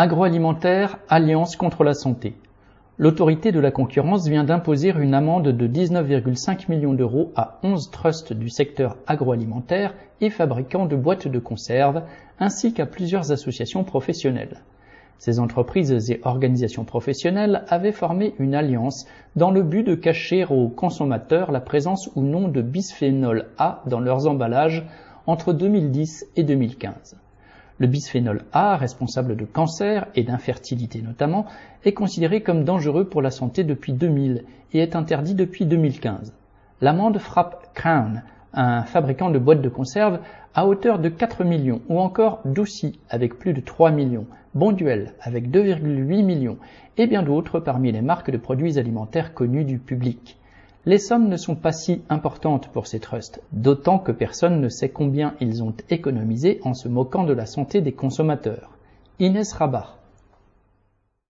Agroalimentaire, Alliance contre la santé. L'autorité de la concurrence vient d'imposer une amende de 19,5 millions d'euros à 11 trusts du secteur agroalimentaire et fabricants de boîtes de conserve, ainsi qu'à plusieurs associations professionnelles. Ces entreprises et organisations professionnelles avaient formé une alliance dans le but de cacher aux consommateurs la présence ou non de bisphénol A dans leurs emballages entre 2010 et 2015. Le bisphénol A, responsable de cancer et d'infertilité notamment, est considéré comme dangereux pour la santé depuis 2000 et est interdit depuis 2015. L'amende frappe Crown, un fabricant de boîtes de conserve, à hauteur de 4 millions, ou encore Doucy avec plus de 3 millions, Bonduel avec 2,8 millions, et bien d'autres parmi les marques de produits alimentaires connues du public les sommes ne sont pas si importantes pour ces trusts, d'autant que personne ne sait combien ils ont économisé en se moquant de la santé des consommateurs. Inès Rabat